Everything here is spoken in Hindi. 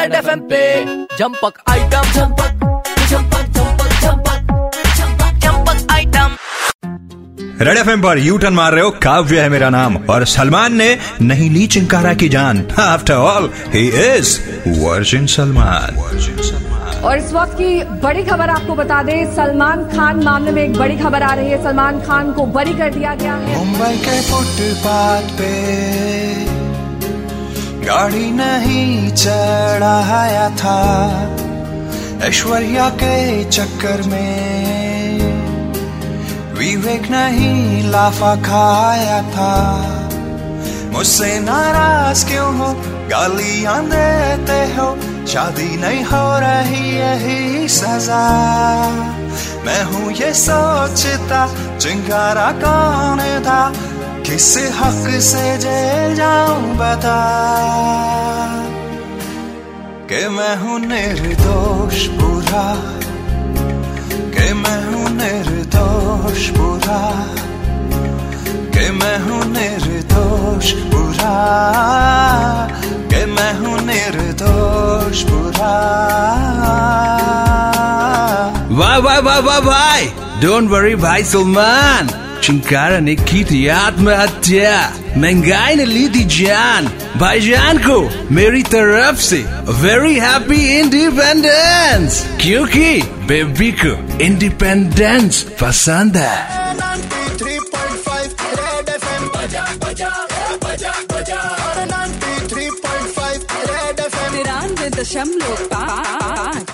रेड एफएम पे जंपक आइटम जंपक जंपक जंपक जंपक जंपक जंपक आइटम रेड एफ़ पर यू टर्न मार रहे हो काव्य है मेरा नाम। और सलमान ने नहीं ली चिंकारा की जान। After all he is virgin Salman और इस वक्त की बड़ी खबर आपको बता दें सलमान खान मामले में एक बड़ी खबर आ रही है। सलमान खान को बरी कर दिया गया है। मुंबई के फुटपाथ पे। गाड़ी नहीं चढ़ाया था ऐश्वर्या के चक्कर में। विवेक नहीं लाफा खाया था। मुझसे नाराज़ क्यों हो? गालियाँ देते हो? शादी नहीं हो रही, यही सजा। मैं हूँ ये सोचता, चिंगारा कौन था? किस हक से जेल जाऊँ? बता कि मैं हूँ निर्दोष बुरा, कि मैं हूँ निर्दोष बुरा, कि मैं हूँ निर्दोष बुरा, कि मैं हूँ निर्दोष बुरा। वाह वाह वाह वाह भाई डोंट वरी भाई सलमान चिंकारा ने की थी आत्महत्या महंगाई ने ली थी जान भाईजान को मेरी तरफ से वेरी हैप्पी इंडिपेंडेंस क्योंकि बेबी को इंडिपेंडेंस पसंद है 93.5 Red FM बजा बजा बजा बजा 93.5 Red FM तिरानवे दशमलव पाँच